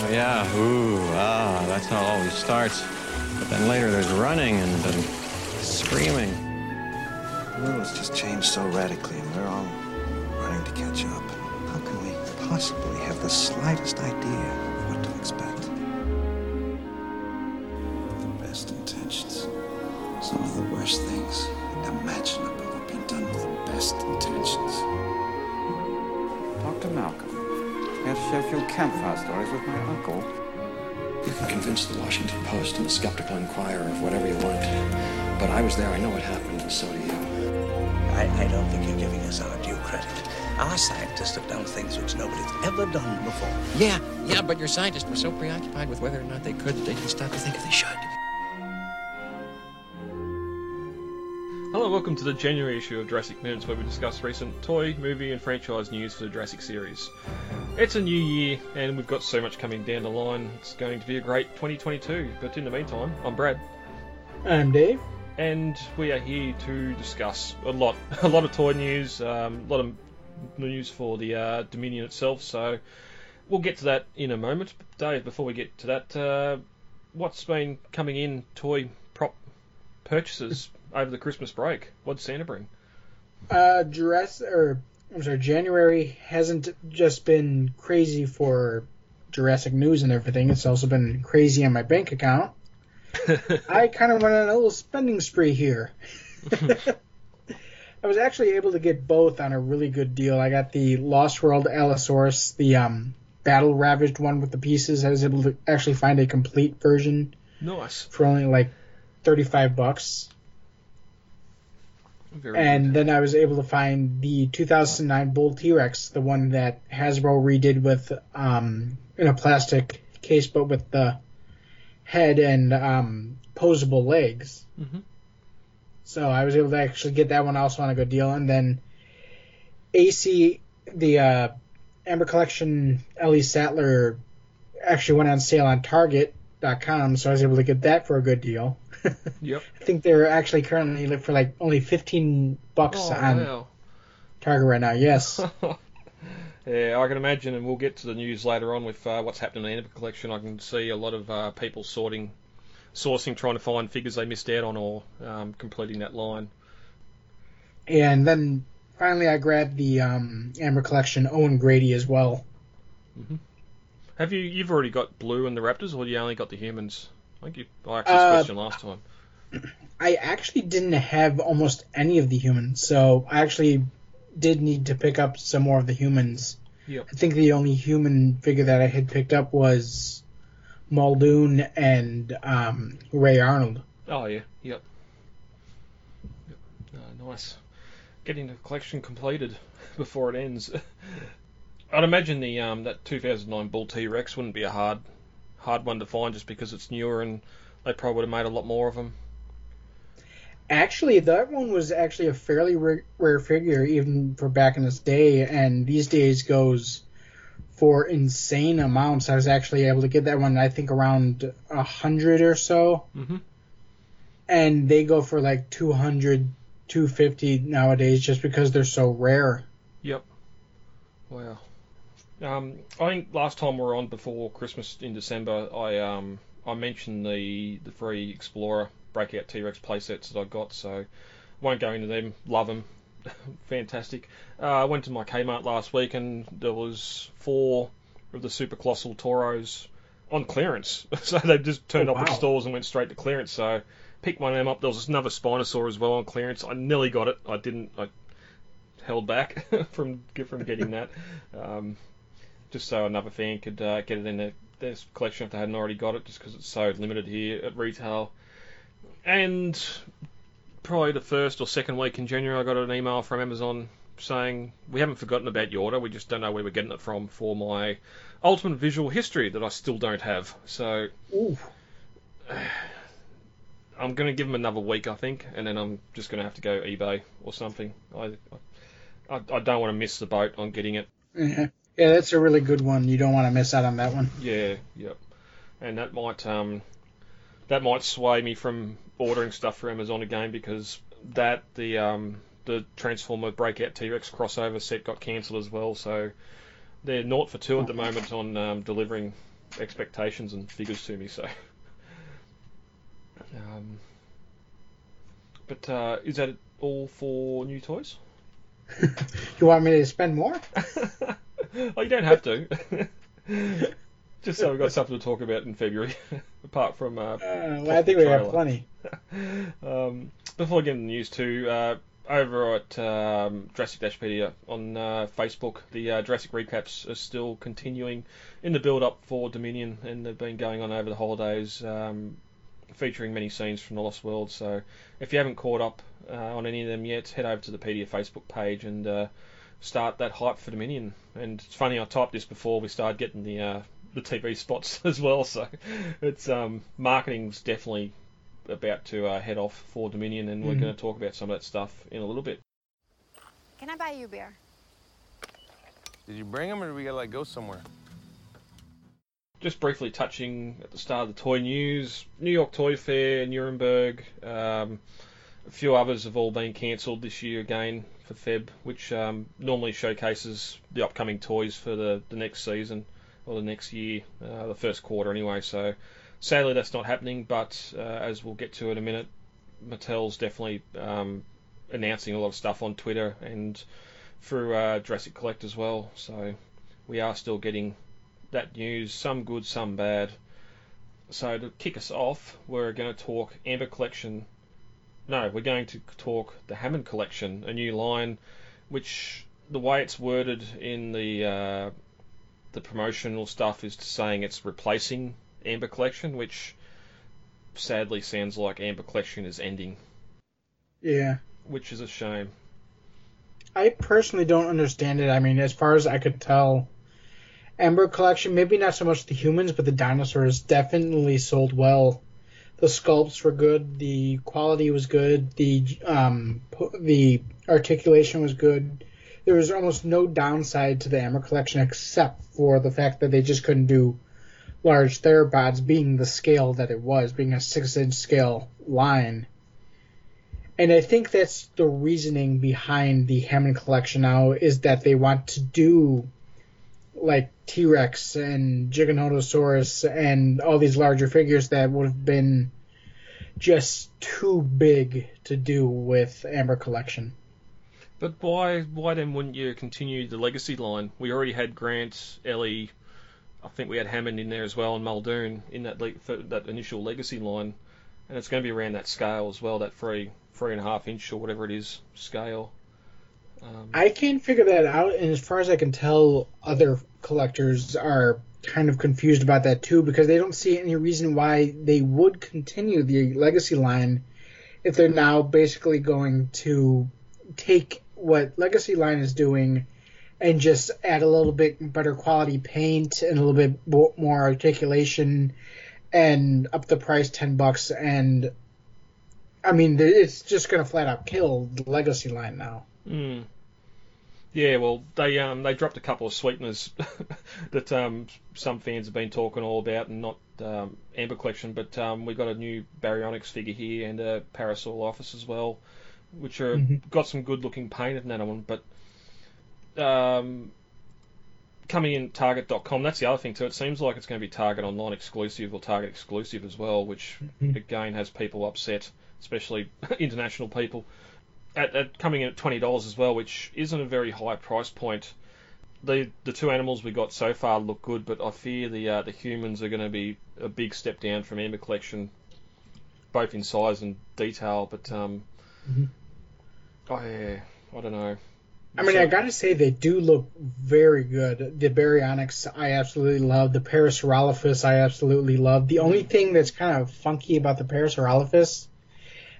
Oh, yeah. Ooh, ah, that's how it always starts. But then later there's running and, and screaming. The world's just changed so radically, and we're all running to catch up. How can we possibly have the slightest idea of what to expect? The best intentions. Some of the worst things imaginable have been done with the best intentions. Here to share a few campfire stories with my uncle. You can convince the Washington Post and the Skeptical Inquirer of whatever you want. But I was there, I know what happened, and so do you. I, I don't think you're giving us our due credit. Our scientists have done things which nobody's ever done before. Yeah, yeah, but your scientists were so preoccupied with whether or not they could that they didn't stop to think if they should. Hello, welcome to the January issue of Jurassic Minutes, where we discuss recent toy, movie, and franchise news for the Jurassic series. It's a new year, and we've got so much coming down the line. It's going to be a great 2022. But in the meantime, I'm Brad, I'm Dave. and we are here to discuss a lot, a lot of toy news, um, a lot of news for the uh, Dominion itself. So we'll get to that in a moment. Dave, before we get to that, uh, what's been coming in toy prop purchases over the Christmas break? What'd Santa bring? Uh, dress or I'm sorry, January hasn't just been crazy for Jurassic news and everything. It's also been crazy on my bank account. I kind of went on a little spending spree here. I was actually able to get both on a really good deal. I got the Lost World Allosaurus, the um, battle ravaged one with the pieces. I was able to actually find a complete version Nice. for only like 35 bucks. Very and good. then I was able to find the 2009 Bull T-Rex, the one that Hasbro redid with um, in a plastic case, but with the head and um, posable legs. Mhm. So I was able to actually get that one also on a good deal, and then AC the uh, Amber Collection Ellie Sattler actually went on sale on Target.com, so I was able to get that for a good deal. Yep. I think they're actually currently for like only 15 bucks Oh, on wow. Target right now. Yes. yeah, I can imagine, and we'll get to the news later on with uh, what's happening in the Amber collection. I can see a lot of uh, people sorting, sourcing, trying to find figures they missed out on or um, completing that line. and then finally I grabbed the um, Amber Collection Owen Grady as well. Have you? You've already got Blue and the Raptors, or you only got the humans? I think you. Asked this question last time. I actually didn't have almost any of the humans, so I actually did need to pick up some more of the humans. Yep. I think the only human figure that I had picked up was Muldoon and um, Ray Arnold. Oh yeah. Yep. yep. Uh, nice. Getting the collection completed before it ends. I'd imagine the um, that 2009 Bull T Rex wouldn't be a hard hard one to find just because it's newer and they probably would have made a lot more of them. Actually, that one was actually a fairly rare, rare figure, even for back in this day, and these days goes for insane amounts. I was actually able to get that one, I think, around a hundred or so, Mhm. and they go for like 200, 250 nowadays, just because they're so rare. Yep. Wow. Um, I think last time we were on before Christmas in December, I um, I mentioned the the free Explorer Breakout T Rex playsets that I got, so won't go into them. Love them, fantastic. Uh, I went to my Kmart last week and there was four of the Super Colossal Toros on clearance, so they just turned Oh, up at stores and went straight to clearance. So picked one of them up. There was another Spinosaur as well on clearance. I nearly got it. I didn't. I held back from from getting that, um, just so another fan could uh, get it in their, their collection if they hadn't already got it, just because it's so limited here at retail. And probably the first or second week in January, I got an email from Amazon saying we haven't forgotten about your order. We just don't know where we're getting it from for my Ultimate Visual History that I still don't have. So Ooh. I'm going to give them another week, I think, and then I'm just going to have to go eBay or something. I, I, I don't want to miss the boat on getting it. Yeah, Yeah, that's a really good one. You don't want to miss out on that one. Yeah, yep. And that might um, that might sway me from ordering stuff for Amazon again because that the um, the Transformer Breakout T-Rex crossover set got cancelled as well. So they're naught for two at the moment on um, delivering expectations and figures to me. So, um, but uh, is that all for new toys? You want me to spend more? oh, you don't have to. Just so we've got something to talk about in February, apart from. Uh, Uh, well, I think we have plenty. um, before getting the news too, uh, over at um, Jurassic Dashpedia on uh, Facebook, the uh, Jurassic recaps are still continuing in the build up for Dominion, and they've been going on over the holidays, um, featuring many scenes from the Lost World. So if you haven't caught up uh, on any of them yet, head over to the Pedia Facebook page and uh, start that hype for Dominion. And it's funny, I typed this before we started getting the uh, the TV spots as well. So it's um, marketing's definitely about to uh, head off for Dominion, and we're Mhm. going to talk about some of that stuff in a little bit. Can I buy you a beer? Did you bring them or do we gotta like go somewhere? Just briefly touching at the start of the toy news, New York Toy Fair, Nuremberg, um, a few others have all been cancelled this year again for Feb, which um, normally showcases the upcoming toys for the, the next season or the next year, uh, the first quarter anyway. So sadly that's not happening, but uh, as we'll get to in a minute, Mattel's definitely um, announcing a lot of stuff on Twitter and through uh, Jurassic Collect as well. So we are still getting that news, some good, some bad. So to kick us off, we're going to talk Amber Collection. No, we're going to talk the Hammond Collection, a new line, which the way it's worded in the uh, the promotional stuff is saying it's replacing Amber Collection, which sadly sounds like Amber Collection is ending, Yeah. which is a shame. I personally don't understand it. I mean, as far as I could tell, Amber Collection, maybe not so much the humans, but the dinosaurs definitely sold well. The sculpts were good, the quality was good, the um, the articulation was good. There was almost no downside to the Amber Collection except for the fact that they just couldn't do large theropods, being the scale that it was, being a six-inch scale line. And I think that's the reasoning behind the Hammond collection now is that they want to do like T Rex and Giganotosaurus and all these larger figures that would have been just too big to do with Amber collection. But why why then wouldn't you continue the legacy line? We already had Grant, Ellie, I think we had Hammond in there as well, and Muldoon in that le- that initial legacy line, and it's going to be around that scale as well, that three three and a half inch or whatever it is scale. Um, I can't figure that out, and as far as I can tell, other collectors are kind of confused about that too because they don't see any reason why they would continue the legacy line if they're now basically going to take what legacy line is doing and just add a little bit better quality paint and a little bit more articulation and up the price 10 bucks and I mean it's just going to flat out kill the legacy line now. Mm. Yeah, well, they um they dropped a couple of sweeteners that um some fans have been talking all about, and not um, Amber Collection, but um we got a new Baryonyx figure here and a Parasaurolophus as well, which are Mhm. got some good looking paint in that one, but um coming in Target.com, that's the other thing too. It seems like it's going to be Target online exclusive or Target exclusive as well, which Mhm. again has people upset, especially international people at, at coming in at twenty dollars as well, which isn't a very high price point. The the two animals we got so far look good, but I fear the uh, the humans are going to be a big step down from Amber Collection, both in size and detail. But um, Mhm. oh yeah, I don't know. I mean, So- I gotta say they do look very good. The Baryonyx, I absolutely love. The Parasaurolophus, I absolutely love. The only thing that's kind of funky about the Parasaurolophus,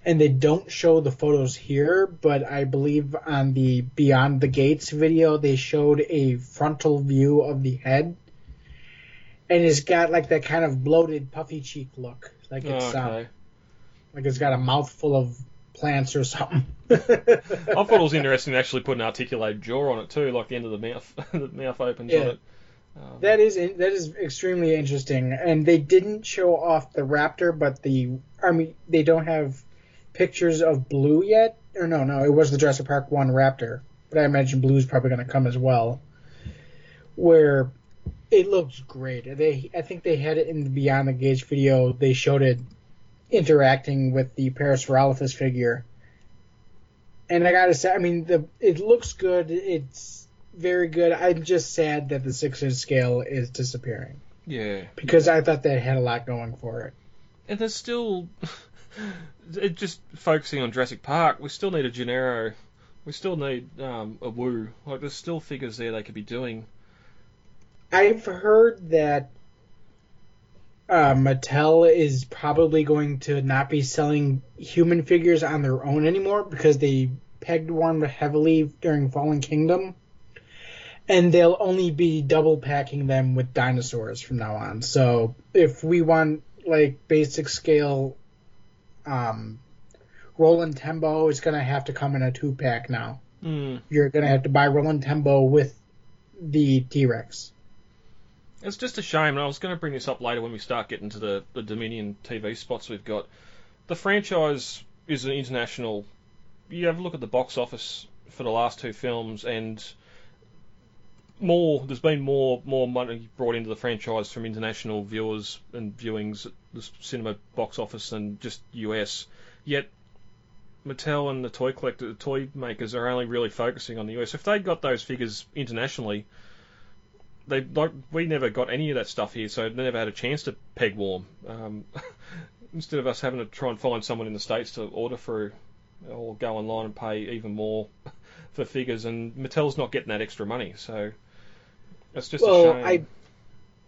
and they don't show the photos here, but I believe on the Beyond the Gates video they showed a frontal view of the head, and it's got like that kind of bloated, puffy cheek look, like it's um, okay. like it's got a mouthful of plants or something. I thought it was interesting to actually put an articulated jaw on it too, like the end of the mouth, the mouth opens on it. Um, That is that is extremely interesting, and they didn't show off the raptor, but the I mean they don't have pictures of blue yet, or no, no, it was the Jurassic Park one raptor, but I imagine blue's probably going to come as well. Where it looks great. They, I think they had it in the Beyond the Gates video. They showed it interacting with the Parasaurolophus figure, and I gotta say, I mean, the it looks good. It's very good. I'm just sad that the six inch scale is disappearing Yeah. because I thought they had a lot going for it. And there's still, it just focusing on Jurassic Park. We still need a Gennaro. We still need um, a Wu. Like there's still figures there they could be doing. I've heard that uh, Mattel is probably going to not be selling human figures on their own anymore because they pegged one heavily during Fallen Kingdom. And they'll only be double packing them with dinosaurs from now on. So if we want like basic scale um, Roland Tembo, is gonna have to come in a two pack now. Mm. You're gonna have to buy Roland Tembo with the T Rex. It's just a shame, and I was going to bring this up later when we start getting to the, the Dominion TV spots we've got. The franchise is an international. You have a look at the box office for the last two films, and more. There's been more more money brought into the franchise from international viewers and viewings the cinema box office than just US. Yet Mattel and the toy collector, the toy makers, are only really focusing on the US. If they got those figures internationally, they like we never got any of that stuff here, so they never had a chance to peg warm. Um, instead of us having to try and find someone in the states to order for, or go online and pay even more for figures, and Mattel's not getting that extra money, so it's just well, a shame. I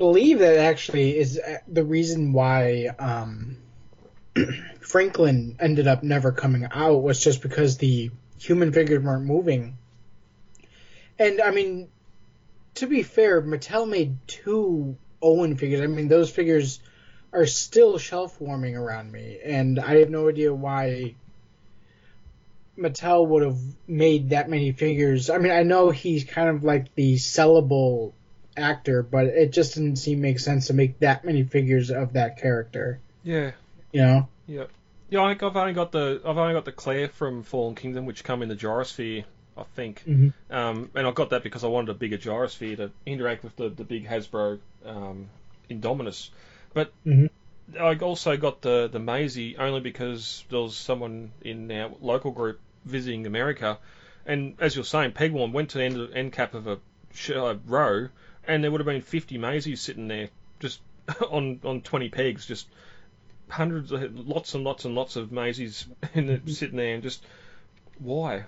believe that actually is uh, the reason why um, Franklin ended up never coming out was just because the human figures weren't moving. And I mean, to be fair, Mattel made two Owen figures. I mean, those figures are still shelf warming around me, and I have no idea why Mattel would have made that many figures. I mean, I know he's kind of like the sellable actor, but it just didn't seem make sense to make that many figures of that character. yeah, You know? yeah, yeah. I think I've only got the I've only got the Claire from Fallen Kingdom, which come in the gyrosphere, I think. Mhm. Um, and I got that because I wanted a bigger gyrosphere to interact with the, the big Hasbro um, Indominus. But Mhm. I also got the, the Maisie only because there was someone in our local group visiting America. And as you're saying, Pegworm went to the end, end cap of a sh- uh, row, and there would have been 50 Maisies sitting there just on, on 20 pegs, just hundreds, of, lots and lots and lots of Maisies in the, sitting there, and just why?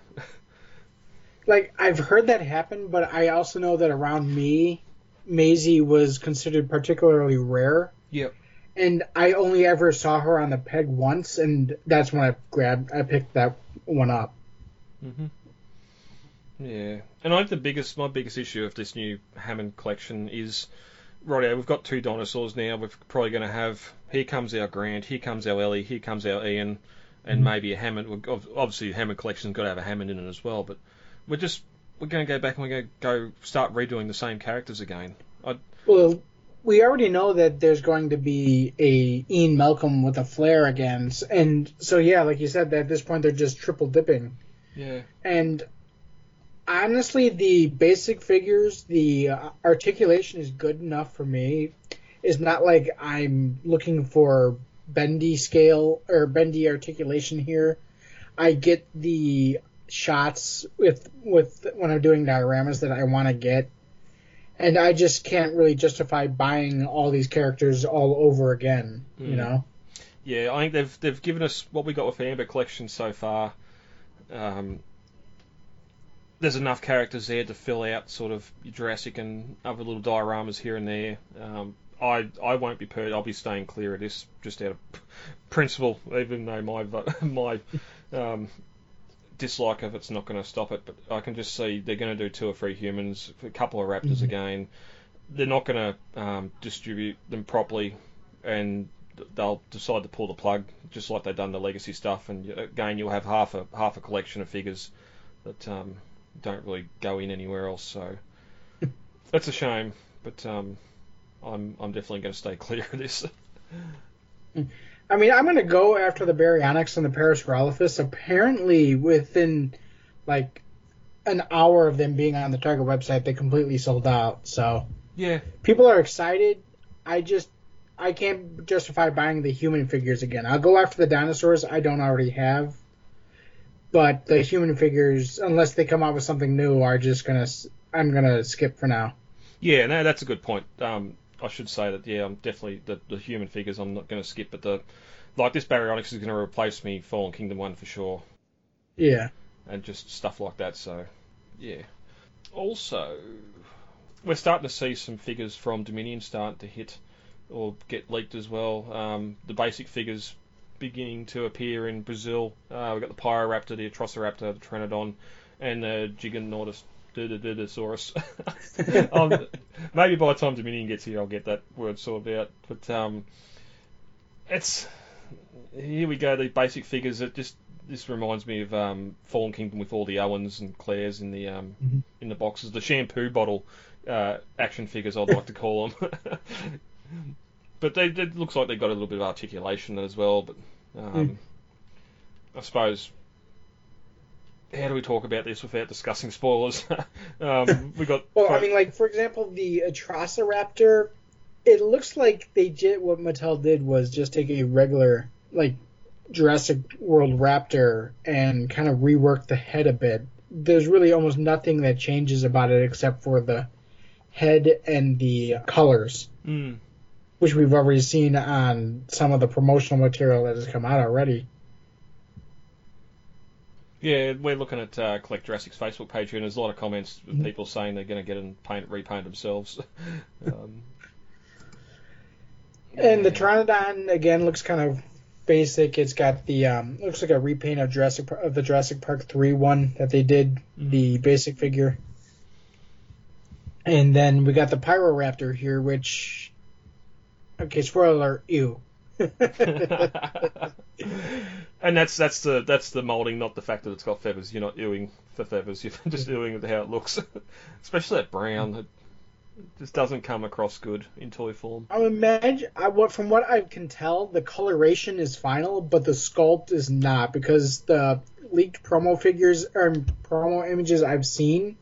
Like, I've heard that happen, but I also know that around me, Maisie was considered particularly rare. Yep. And I only ever saw her on the peg once, and that's when I grabbed, I picked that one up. hmm Yeah, and I think the biggest, my biggest issue of this new Hammond collection is, right we've got two dinosaurs now. We're probably going to have here comes our Grant, here comes our Ellie, here comes our Ian, and mm-hmm. maybe a Hammond. Obviously, the Hammond collection's got to have a Hammond in it as well. But we're just we're going to go back and we're going to go start redoing the same characters again. I, Well, we already know that there's going to be a Ian Malcolm with a flare again, and so yeah, like you said, that at this point they're just triple dipping. yeah, And honestly, the basic figures, the uh, articulation is good enough for me. It's not like I'm looking for bendy scale or bendy articulation here. I get the shots with with when I'm doing dioramas that I want to get, and I just can't really justify buying all these characters all over again. You Mm. know. Yeah, I think they've they've given us what we got with the Amber collection so far. Um, there's enough characters there to fill out sort of Jurassic and other little dioramas here and there. Um, I I won't be per I'll be staying clear of this just out of principle, even though my my um, dislike of it's not going to stop it. But I can just see they're going to do two or three humans, a couple of raptors Mhm. again. They're not going to um, distribute them properly, and they'll decide to pull the plug, just like they've done the legacy stuff. And again, you'll have half a half a collection of figures that um, don't really go in anywhere else. So that's a shame, but um, I'm I'm definitely going to stay clear of this. I mean, I'm gonna go after the Baryonyx and the Parasaurolophus. Apparently, within like an hour of them being on the Target website, they completely sold out. So Yeah, people are excited. I just I can't justify buying the human figures again. I'll go after the dinosaurs I don't already have, but the human figures, unless they come out with something new, are just gonna I'm gonna skip for now. yeah, no, that's a good point. Um, I should say that yeah, I'm definitely the, the human figures. I'm not going to skip, but the like this Baryonyx is going to replace me Fallen Kingdom one for sure. Yeah. and just stuff like that. So, yeah. Also, we're starting to see some figures from Dominion start to hit or get leaked as well. Um, the basic figures beginning to appear in Brazil. Uh, we've got the Pyroraptor, the Atrociraptor, the Pteranodon, and the Giganotus. Um, maybe by the time Dominion gets here, I'll get that word sorted out. But um, it's here we go. The basic figures. It just this reminds me of um, Fallen Kingdom with all the Owens and Claires in the um, Mhm. in the boxes. The shampoo bottle uh, action figures, I'd like to call them. but they, it looks like they got a little bit of articulation as well. But um, I suppose. How do we talk about this without discussing spoilers? um, we got. Well, I mean, like for example, the Atrociraptor. It looks like they did what Mattel did was just take a regular like Jurassic World raptor and kind of rework the head a bit. There's really almost nothing that changes about it except for the head and the colors, Mm. Which we've already seen on some of the promotional material that has come out already. Yeah, we're looking at uh, Collect Jurassic's Facebook page and there's a lot of comments with Mhm. people saying they're going to get and paint, repaint themselves. um, And the yeah. Pteranodon again looks kind of basic. It's got the um, looks like a repaint of Jurassic of the Jurassic Park three one that they did the basic figure. And then we got the Pyroraptor here, which okay, spoiler alert, ew. and that's that's the that's the molding, not the fact that it's got feathers. You're not ewing for feathers. You're just ewing with how it looks, especially that brown. It just doesn't come across good in toy form. I imagine I what from what I can tell, the coloration is final, but the sculpt is not because the leaked promo figures or promo images I've seen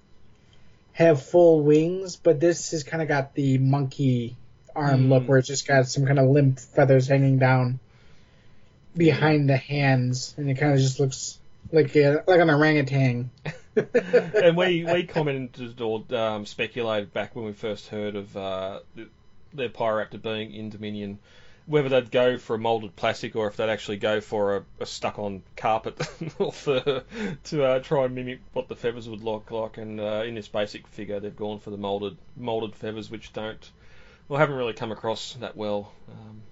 have full wings, but this has kind of got the monkey arm look Hmm. where it's just got some kind of limp feathers hanging down behind the hands, and it kind of just looks like a, like an orangutan. and we we commented or um, speculated back when we first heard of uh, the, the Pyroraptor being in Dominion, whether they'd go for a molded plastic or if they'd actually go for a, a stuck-on carpet or fur to uh, try and mimic what the feathers would look like. And uh, in this basic figure, they've gone for the molded molded feathers, which don't well haven't really come across that well. Um,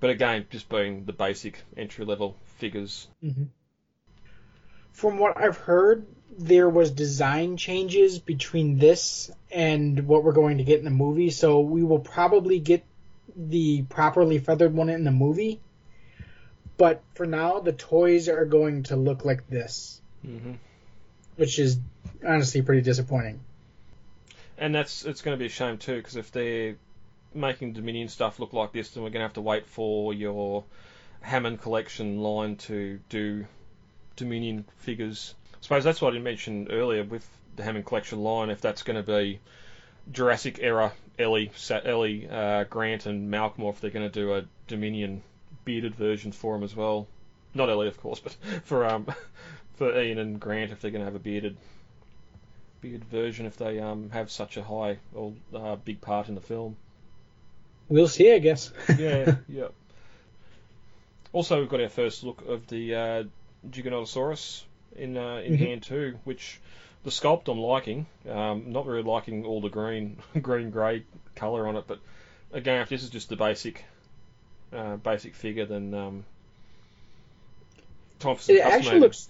but again, just being the basic entry-level figures. From what I've heard, there was design changes between this and what we're going to get in the movie, so we will probably get the properly feathered one in the movie. But for now, the toys are going to look like this, hmm which is honestly pretty disappointing. And that's it's going to be a shame too, because if they're making Dominion stuff look like this, then we're going to have to wait for your Hammond collection line to do Dominion figures. I suppose that's what I didn't mention earlier with the Hammond collection line. If that's going to be Jurassic era Ellie, Ellie uh, Grant, and Malcolm, or if they're going to do a Dominion bearded version for them as well. Not Ellie, of course, but for um for Ian and Grant, if they're going to have a bearded beard version if they um, have such a high or uh, big part in the film. We'll see, I guess. Yeah, yeah. Also, we've got our first look of the uh, Giganotosaurus in uh, in Mhm. hand too, which the sculpt I'm liking. Um, not really liking all the green, green grey colour on it, but again, if this is just the basic, uh, basic figure, then um, time for some It actually looks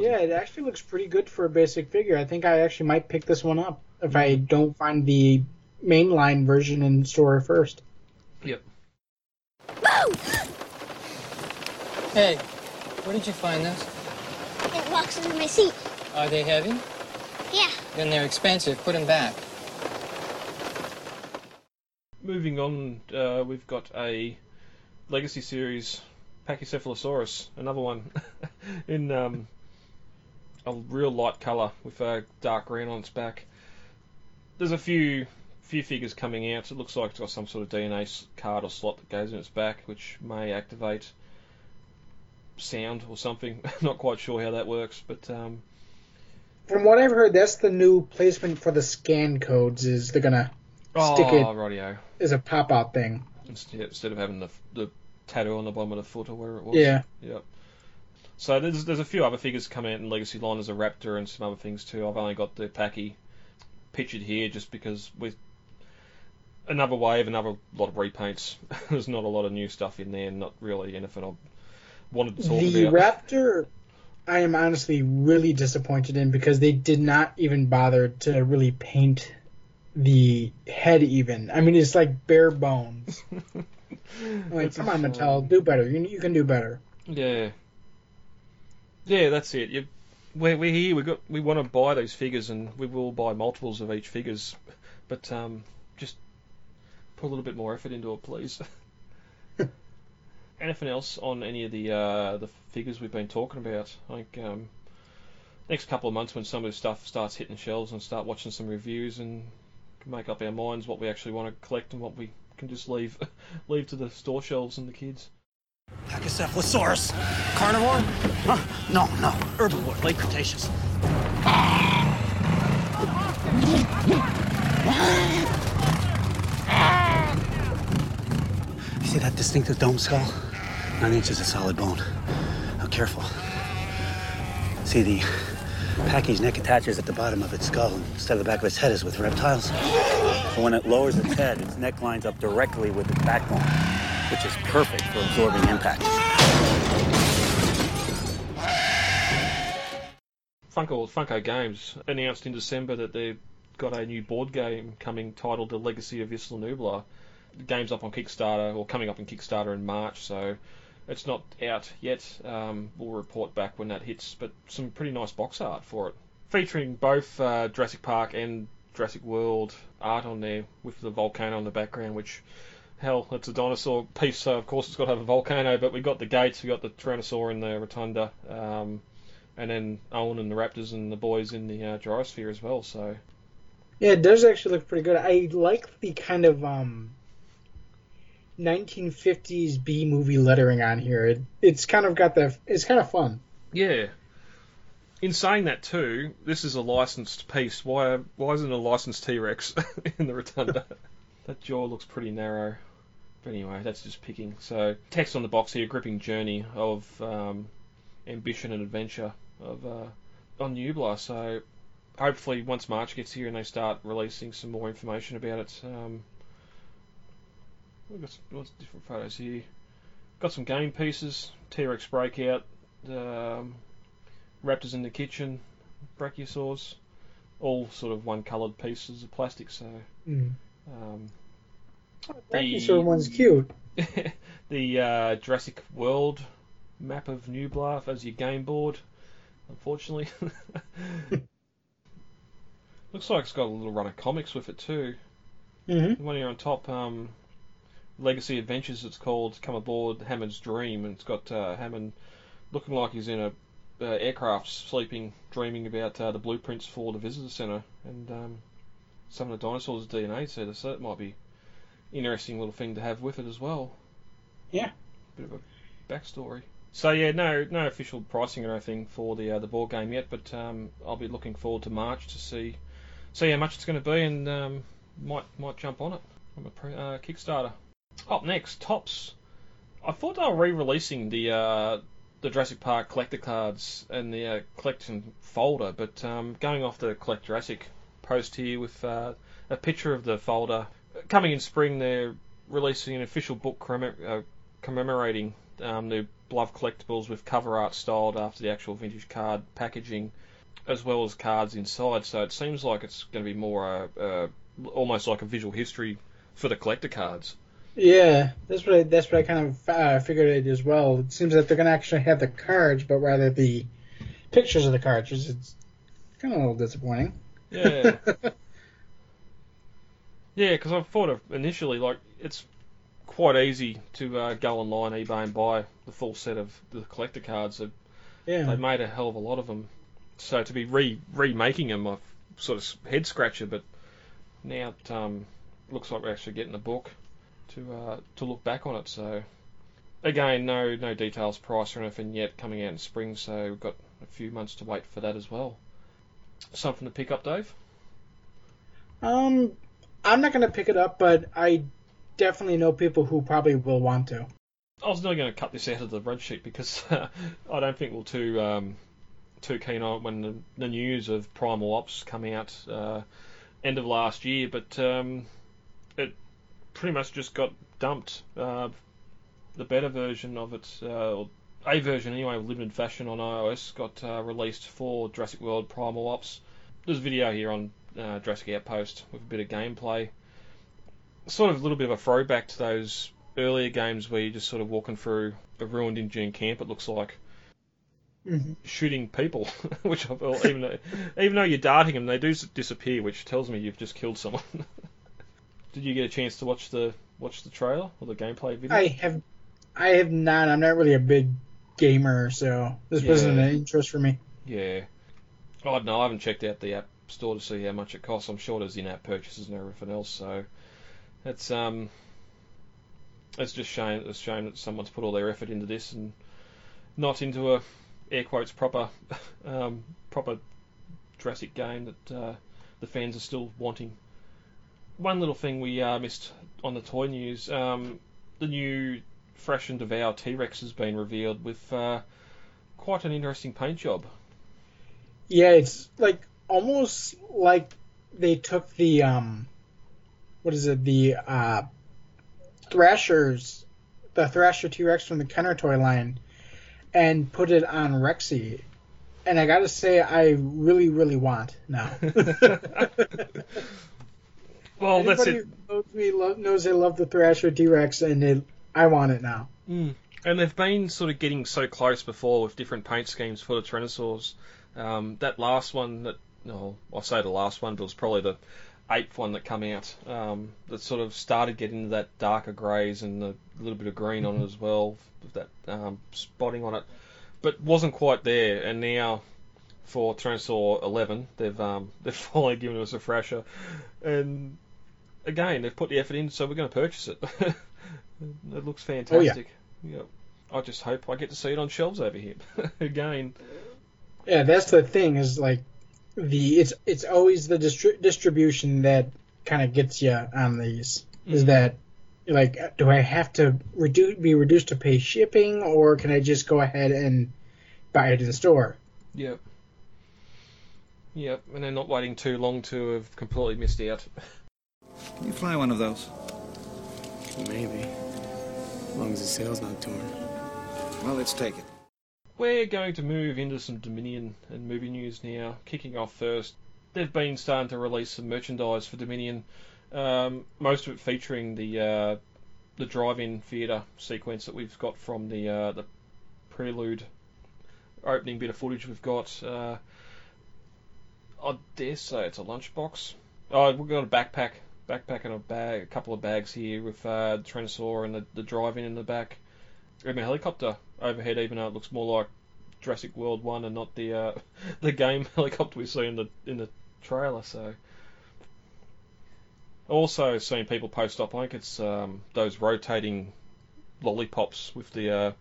yeah, it actually looks pretty good for a basic figure. I think I actually might pick this one up if I don't find the mainline version in store first. Yep. Hey, where did you find this? It walks under my seat. Are they heavy? Yeah. Then they're expensive. Put them back. Moving on, uh, we've got a Legacy Series Pachycephalosaurus, another one in um, a real light colour with a dark green on its back. There's a few few figures coming out. It looks like it's got some sort of DNA card or slot that goes in its back, which may activate sound or something. Not quite sure how that works, but um, From what I've heard, that's the new placement for the scan codes. Is they're gonna stick oh, it radio as a pop out thing. instead, of having the the tattoo on the bottom of the foot or where it was. Yeah. Yep. So there's there's a few other figures come out in Legacy line. There's a Raptor and some other things too. I've only got the Packy pictured here just because with another wave, another lot of repaints. there's not a lot of new stuff in there. Not really anything I wanted to talk The about. The Raptor, I am honestly really disappointed in because they did not even bother to really paint the head. Even I mean, it's like bare bones. like, come on. Mattel, do better. You you can do better. Yeah. Yeah, that's it. You, we're, we're here. We got we want to buy these figures, and we will buy multiples of each figures, but um, put a little bit more effort into it, please. Anything else on any of the uh, the figures we've been talking about? I think um, next couple of months when some of this stuff starts hitting shelves and start watching some reviews and make up our minds what we actually want to collect and what we can just leave leave to the store shelves and the kids. Pachycephalosaurus. Carnivore? Huh? No, no. Herbivore, late Cretaceous. See that distinctive dome skull? Nine inches of solid bone. Now, careful. See, the Pachy's neck attaches at the bottom of its skull instead of the back of its head is with reptiles. So when it lowers its head, its neck lines up directly with its backbone, which is perfect for absorbing impact. Funko Funko Games announced in December that they've got a new board game coming titled The Legacy of Isla Nublar. Game's up on Kickstarter, or coming up on Kickstarter in March, so it's not out yet. Um, we'll report back when that hits, but some pretty nice box art for it. Featuring both uh, Jurassic Park and Jurassic World art on there, with the volcano in the background, which hell, it's a dinosaur piece, so of course it's got to have a volcano. But we got the gates, we got the Tyrannosaur in the rotunda, um, and then Owen and the Raptors and the boys in the uh, gyrosphere as well. So Yeah, it does actually look pretty good. I like the kind of um 1950s B movie lettering on here. It, it's kind of got the it's kind of fun. yeah. In saying that too, this is a licensed piece. Why why isn't a licensed T Rex in the rotunda? that jaw looks pretty narrow. But anyway, that's just picking. So text on the box here: gripping journey of um, ambition and adventure of uh, on Nublar. So hopefully, once March gets here and they start releasing some more information about it, um, we've got some, lots of different photos here. Got some game pieces: T-Rex breakout, um, Raptors in the kitchen, Brachiosaurs, all sort of one-coloured pieces of plastic. So. Mm. Um, Brachiosaur one's cute. the uh, Jurassic World map of Nublar as your game board, unfortunately. Looks like it's got a little run of comics with it too. hmm The one here on top, um, Legacy Adventures, it's called. Come aboard Hammond's Dream, and it's got uh, Hammond looking like he's in a uh, aircraft, sleeping, dreaming about uh, the blueprints for the visitor centre and um, some of the dinosaurs' DNA set. So that might be interesting little thing to have with it as well. Yeah. Bit of a backstory. So yeah, no no official pricing or anything for the uh, the board game yet, but um, I'll be looking forward to March to see see how much it's going to be and um, might might jump on it from a pre, uh, Kickstarter. Up next, Topps. I thought they were re-releasing the uh, the Jurassic Park collector cards and the uh, collection folder, but um, going off the Collect Jurassic post here with uh, a picture of the folder. Coming in spring, they're releasing an official book commem- uh, commemorating um, the Bluff collectibles with cover art styled after the actual vintage card packaging, as well as cards inside. So it seems like it's going to be more uh, uh, almost like a visual history for the collector cards. Yeah, that's what I, that's what I kind of uh, figured it as well. It seems that they're going to actually have the cards, but rather the pictures of the cards, which is kind of a little disappointing. Yeah. Yeah, because I thought of initially like it's quite easy to uh, go online, eBay, and buy the full set of the collector cards. They yeah. they made a hell of a lot of them, so to be re remaking them, I sort of head scratcher. But now it um, looks like we're actually getting a book to uh, to look back on it. So again, no no details, price or anything yet. Coming out in spring, so we've got a few months to wait for that as well. Something to pick up, Dave. Um, I'm not gonna pick it up, but I definitely know people who probably will want to. I was nearly going to cut this out of the red sheet because uh, I don't think we're too um, too keen on when the, the news of Primal Ops come out uh, end of last year, but um, pretty much just got dumped. Uh, the beta version of it, uh, or a version anyway, of limited fashion on iOS, got uh, released for Jurassic World Primal Ops. There's a video here on uh, Jurassic Outpost with a bit of gameplay. Sort of a little bit of a throwback to those earlier games where you're just sort of walking through a ruined InGen camp, it looks like. Mm-hmm. Shooting people, which even though, even though you're darting them, they do disappear, which tells me you've just killed someone. Did you get a chance to watch the watch the trailer or the gameplay video? I have, I have not. I'm not really a big gamer, so this Yeah. wasn't an interest for me. Yeah. I don't know. I haven't checked out the app store to see how much it costs. I'm sure there's in-app purchases and everything else. So it's um, it's just shame. It's a shame that someone's put all their effort into this and not into a air quotes proper um, proper Jurassic game that uh, the fans are still wanting. One little thing we uh, missed on the toy news: um, the new Thrash and Devour T-Rex has been revealed with uh, quite an interesting paint job. Yeah, it's like almost like they took the um, what is it? The uh, Thrashers, the Thrasher T Rex from the Kenner toy line, and put it on Rexy. And I gotta say, I really, really want now. Well, that's Anybody it. who knows me lo- knows I love the Thrasher T Rex, and it, I want it now. Mm. And they've been sort of getting so close before with different paint schemes for the Tyrannosaurs. Um, that last one that, no, I'll say the last one, but it was probably the eighth one that come out um, that sort of started getting into that darker greys and a little bit of green on it as well, with that um, spotting on it, but wasn't quite there. And now for Tyrannosaur 11, they've um, they've finally given us a Thrasher, and again they've put the effort in, so we're going to purchase it. it looks fantastic. Yep. I just hope I get to see it on shelves over here again. Yeah, that's the thing is like the it's it's always the distri- distribution that kind of gets you on these. Is Mhm. that like do I have to reduce be reduced to pay shipping or can I just go ahead and buy it in the store? Yep. Yep, and they're not waiting too long to have completely missed out. Can you fly one of those? Maybe. As long as the sail's not torn. Well, let's take it. We're going to move into some Dominion and movie news now. Kicking off first, they've been starting to release some merchandise for Dominion. Um, most of it featuring the uh, the drive-in theatre sequence that we've got from the uh, the prelude opening bit of footage we've got. Uh, I dare say it's a lunchbox. Oh, we've got a backpack, backpack and a bag, a couple of bags here with uh, the Tyrannosaur and the, the drive-in in the back. And a helicopter overhead, even though it looks more like Jurassic World One and not the uh, the game helicopter we see in the in the trailer. So, also seen people post up. I think it's um, those rotating lollipops with the uh,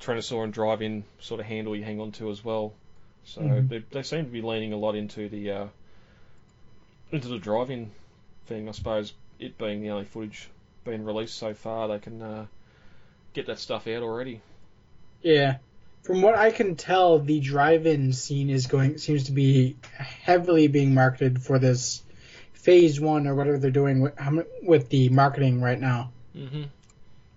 Tyrannosaur and drive-in sort of handle you hang on to as well. So Mhm. they, they seem to be leaning a lot into the uh, into the drive-in thing. I suppose it being the only footage being released so far, they can uh, get that stuff out already. Yeah. From what I can tell, the drive-in scene is going seems to be heavily being marketed for this phase one or whatever they're doing with, with the marketing right now. hmm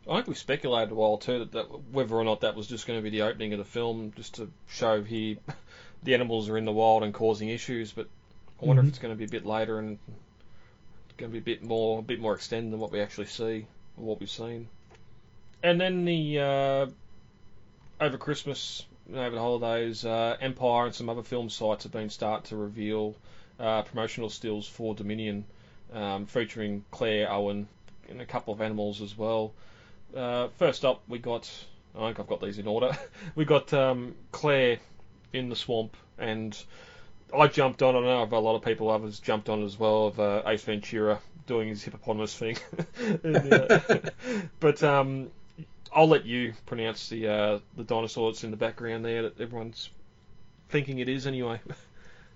I think we speculated a while too that, that whether or not that was just going to be the opening of the film, just to show here the animals are in the wild and causing issues. But I wonder Mhm. if it's going to be a bit later and going to be a bit more, a bit more extended than what we actually see or what we've seen. And then the uh, over Christmas, over the holidays, uh, Empire and some other film sites have been start to reveal uh, promotional stills for Dominion, um, featuring Claire Owen and a couple of animals as well. Uh, first up, we got. I think I've got these in order. we got um, Claire in the swamp, and I jumped on. I know a lot of people, others jumped on as well of uh, Ace Ventura doing his hippopotamus thing. and, uh, but um, I'll let you pronounce the uh, the dinosaur that's in the background there that everyone's thinking it is anyway.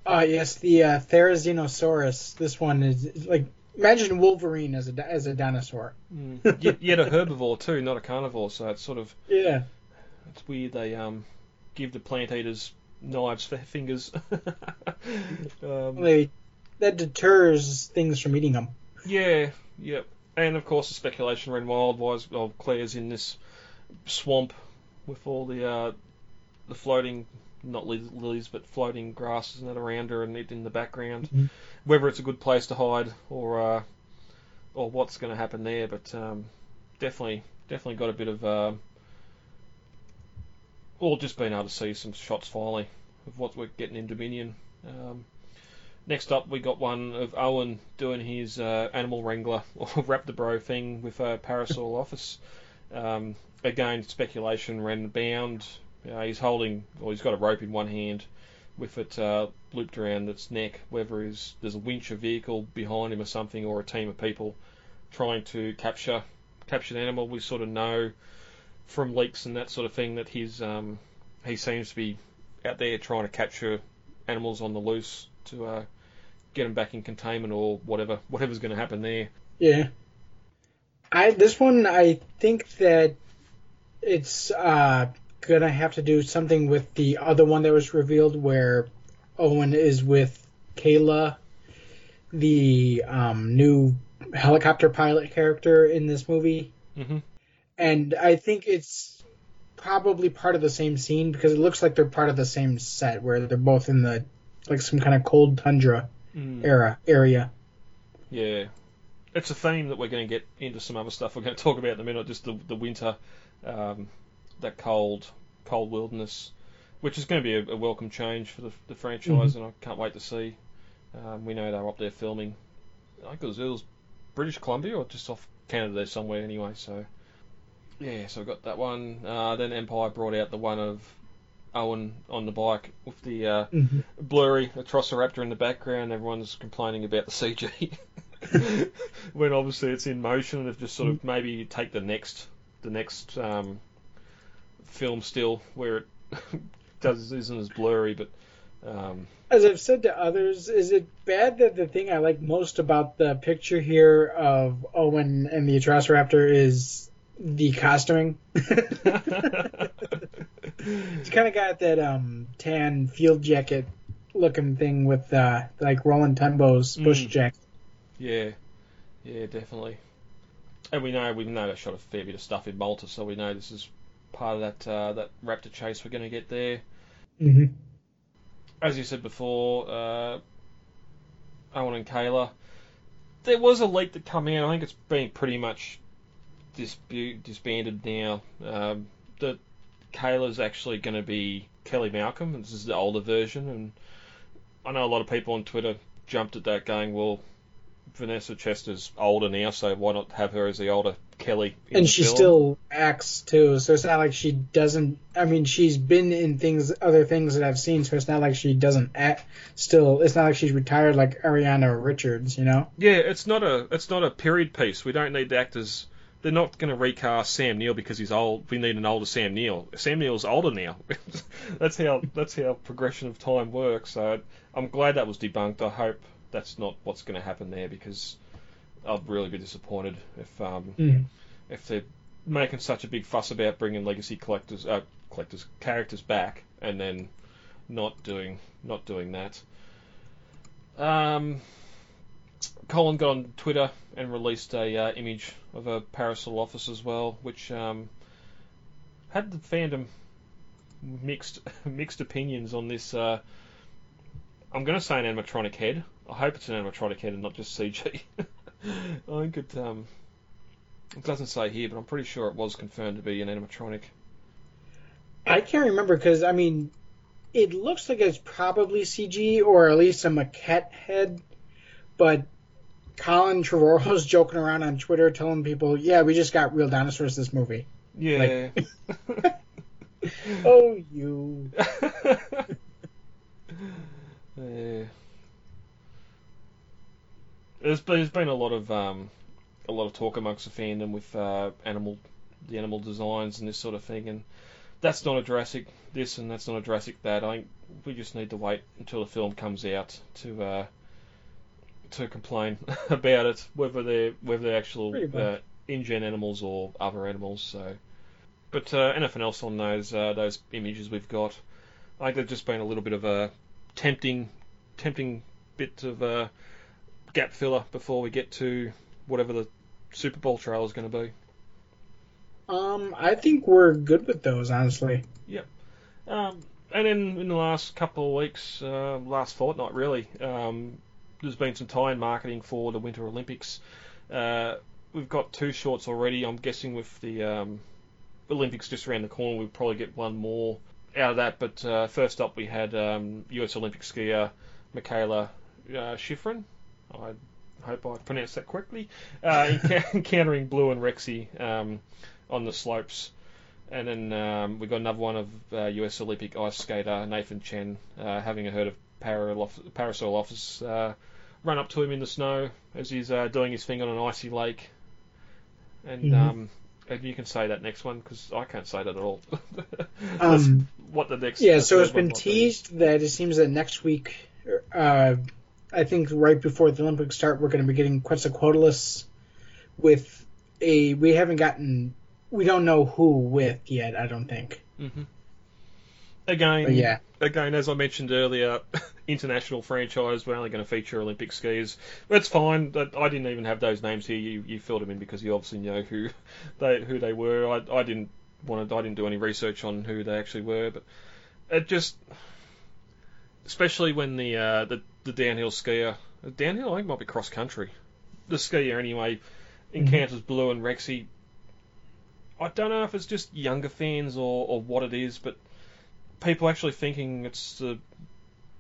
Uh, yes, the uh, Therizinosaurus. This one is like imagine Wolverine as a as a dinosaur. Mm. yet, yet a herbivore too, not a carnivore. So it's sort of Yeah. it's weird they um give the plant eaters knives for fingers. um, They, that deters things from eating them. Yeah, yep. And of course, the speculation ran wild was well, Claire's in this swamp with all the uh, the floating, not li- lilies, but floating grasses and that around her and it in the background. Mhm. Whether it's a good place to hide or uh, or what's going to happen there, but um, definitely definitely got a bit of uh, or just being able to see some shots finally of what we're getting in Dominion. Um, Next up, we got one of Owen doing his uh, animal wrangler or raptor bro thing with a parasol office. Um, again, speculation ran the bound. Uh, he's holding, or he's got a rope in one hand with it uh, looped around its neck. Whether is there's a winch, a vehicle behind him or something, or a team of people trying to capture capture the animal. We sort of know from leaks and that sort of thing that he's um, he seems to be out there trying to capture animals on the loose to uh, get them back in containment or whatever whatever's going to happen there. Yeah. I this one I think that it's uh gonna have to do something with the other one that was revealed where Owen is with Kayla, the um, new helicopter pilot character in this movie. Mm-hmm. And I think it's probably part of the same scene because it looks like they're part of the same set where they're both in the like some kind of cold tundra Mm. era area. Yeah, it's a theme that we're going to get into some other stuff we're going to talk about in a minute. Just the the winter, um, that cold cold wilderness, which is going to be a, a welcome change for the, the franchise, and I can't wait to see. Um, we know they're up there filming. I think it was, it was British Columbia or just off Canada there somewhere anyway. So yeah, so we got that one. Uh, then Empire brought out the one of Owen on the bike with the uh, Mhm. blurry Atrociraptor in the background. Everyone's complaining about the CG. when obviously it's in motion and they've just sort of maybe take the next the next um, film still where it does isn't as blurry but um, As I've said to others, is it bad that the thing I like most about the picture here of Owen and the Atrociraptor is the costuming? It's kind of got that um, tan field jacket looking thing with uh, like Roland Tembo's bush Mm. jacket. yeah yeah definitely and we know we know they shot a fair bit of stuff in Malta so we know this is part of that uh, that raptor chase we're going to get there hmm as you said before, uh, Owen and Kayla, there was a leak that come out. I think it's been pretty much disbu- disbanded now. Um, that Kayla's actually going to be Kelly Malcolm. This is the older version, and I know a lot of people on Twitter jumped at that, going, "Well, Vanessa Chester's older now, so why not have her as the older Kelly?" in And the she film? still acts too, so it's not like she doesn't. I mean, she's been in things, other things that I've seen, so it's not like she doesn't act. Still, it's not like she's retired like Ariana Richards, you know. Yeah, it's not a it's not a period piece. We don't need the actors. They're not going to recast Sam Neill because he's old. We need an older Sam Neill. Sam Neill's older now. that's how that's how progression of time works. So I'm glad that was debunked. I hope that's not what's going to happen there because I'd really be disappointed if um, Mhm. if they're making such a big fuss about bringing legacy collectors uh, collectors characters back and then not doing not doing that. Um, Colin got on Twitter and released a uh, image of a Parasaurolophus as well, which um, had the fandom mixed mixed opinions on this. Uh, I'm going to say an animatronic head. I hope it's an animatronic head and not just CG. I think it um, it doesn't say here, but I'm pretty sure it was confirmed to be an animatronic. I can't remember because I mean, it looks like it's probably CG or at least a maquette head, but Colin Trevorrow's joking around on Twitter telling people, "Yeah, we just got real dinosaurs this movie." Yeah. Oh, you. Yeah. There's been, there's been a lot of um, a lot of talk amongst the fandom with uh, animal the animal designs and this sort of thing, and that's not a Jurassic this and that's not a Jurassic that. I think we just need to wait until the film comes out to uh, to complain about it, whether they're whether they're actual uh, InGen animals or other animals. So, but uh, anything else on those uh, those images we've got? I think they've just been a little bit of a tempting tempting bit of a gap filler before we get to whatever the Super Bowl trailer is going to be. Um, I think we're good with those, honestly. Yep. Um, and then in the last couple of weeks, uh, last fortnight really, um, there's been some tie-in marketing for the Winter Olympics. Uh, we've got two shorts already. I'm guessing with the um, Olympics just around the corner, we'll probably get one more out of that. But uh, first up, we had um, US Olympic skier Mikaela uh, Shiffrin. I hope I pronounced that correctly. Uh, enc- encountering Blue and Rexy um, on the slopes. And then um, we got another one of uh, US Olympic ice skater Nathan Chen uh, having a herd of paralof- Parasaurolophuses uh, run up to him in the snow as he's uh, doing his thing on an icy lake. And Mhm. um, and you can say that next one because I can't say that at all. Um, what the next Yeah, so it's been might be. teased that it seems that next week, uh, I think right before the Olympics start, we're going to be getting Quetzalcoatlus with a. We haven't gotten. We don't know who with yet. I don't think. hmm Again, But yeah. again, as I mentioned earlier, international franchise. We're only going to feature Olympic skiers. That's fine. I didn't even have those names here. You, you filled them in because you obviously know who they who they were. I, I didn't want to. I didn't do any research on who they actually were, but it just, especially when the uh, the the downhill skier, downhill I think might be cross country. The skier anyway encounters Blue and Rexy. I don't know if it's just younger fans or, or what it is, but people actually thinking it's the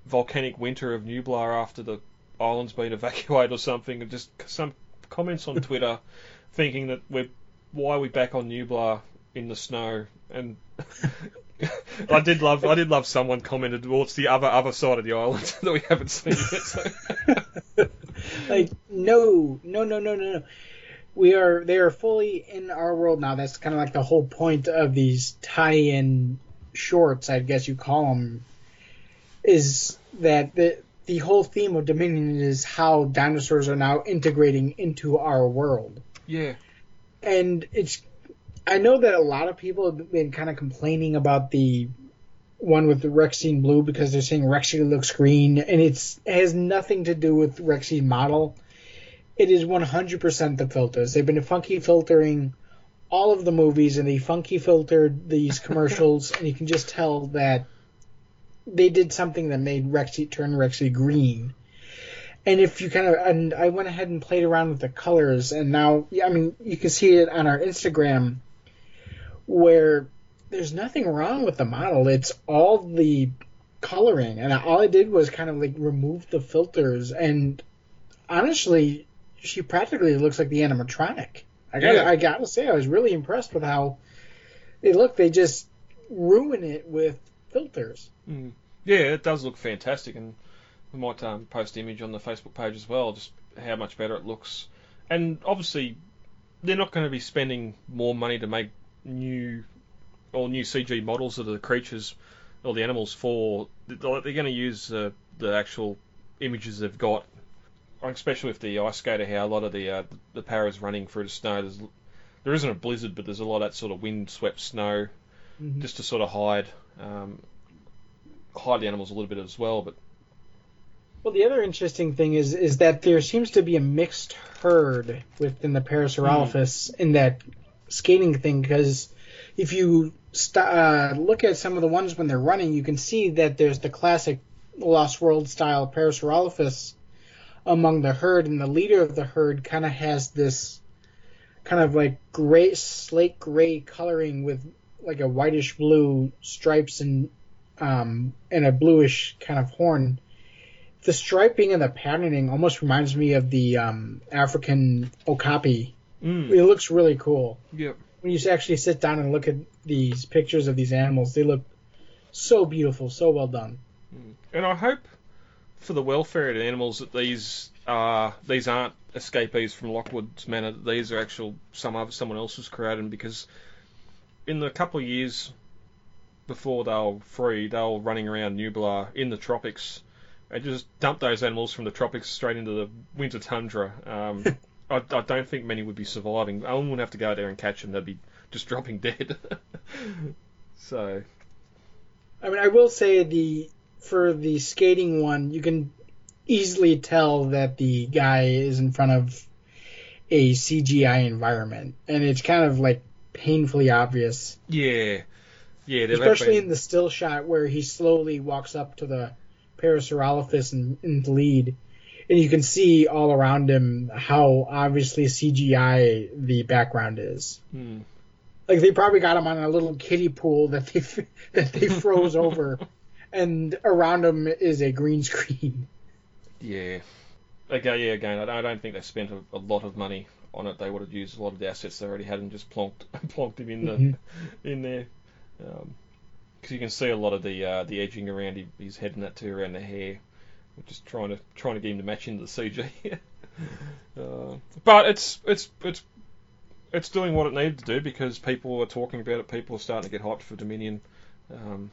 volcanic winter of Nublar after the island's been evacuated or something, and just some comments on Twitter thinking that we're why are we back on Nublar in the snow and. I did love I did love someone commented well it's the other other side of the island that we haven't seen yet. So. like no, no, no, no, no, no. We are they are fully in our world now. That's kind of like the whole point of these tie-in shorts, I guess you call them, is that the the whole theme of Dominion is how dinosaurs are now integrating into our world. yeah. and it's I know that a lot of people have been kind of complaining about the one with the Rexine blue because they're saying Rexine looks green, and it's it has nothing to do with Rexine model. It is 100% the filters. They've been funky filtering all of the movies, and they funky filtered these commercials, and you can just tell that they did something that made Rexy turn Rexy green. And if you kind of, and I went ahead and played around with the colors, and now, I mean, you can see it on our Instagram, where there's nothing wrong with the model. It's all the coloring, and all I did was kind of like remove the filters, and honestly, she practically looks like the animatronic. I got, Yeah. to I gotta say, I was really impressed with how they look. They just ruin it with filters. Mm. Yeah, it does look fantastic, and we might um, post image on the Facebook page as well, just how much better it looks. And obviously, they're not going to be spending more money to make new or new CG models of the creatures or the animals for. They're going to use uh, the actual images they've got. Especially with the ice skater, how a lot of the uh, the paras running through the snow. There's there isn't a blizzard, but there's a lot of that sort of wind-swept snow, Mhm. just to sort of hide um, hide the animals a little bit as well. But Well, the other interesting thing is is that there seems to be a mixed herd within the Parasaurolophus in that skating thing because if you st- uh, look at some of the ones when they're running, you can see that there's the classic Lost World style Parasaurolophus among the herd, and the leader of the herd kind of has this kind of like gray, slate gray coloring with like a whitish blue stripes and um, and a bluish kind of horn the striping and the patterning almost reminds me of the um, African okapi. Mm. It looks really cool. Yep. When you actually sit down and look at these pictures of these animals, they look so beautiful, so well done. and I hope for the welfare of the animals that these are these aren't escapees from Lockwood's Manor. These are actual some other someone else has created because in the couple of years before they were free, they were running around Nublar in the tropics and just dumped those animals from the tropics straight into the winter tundra. Um, I, I don't think many would be surviving. Owen would have to go there and catch them; they'd be just dropping dead. so I mean, I will say the for the skating one, you can easily tell that the guy is in front of a CGI environment, and it's kind of like painfully obvious. yeah, yeah, especially in the still shot where he slowly walks up to the Parasaurolophus in, in the lead, and you can see all around him how obviously CGI the background is. Hmm. Like they probably got him on a little kiddie pool that they that they froze over, and around him is a green screen. Yeah. Okay, yeah, again, I don't, think they spent a, a lot of money on it. They would have used a lot of the assets they already had and just plonked plonked him in the Mhm. in there. Because you can see a lot of the uh, the edging around his, his head and that too, around the hair. We're just trying to trying to get him to match into the CG. uh, but it's it's it's it's doing what it needed to do because people are talking about it. People are starting to get hyped for Dominion. Um,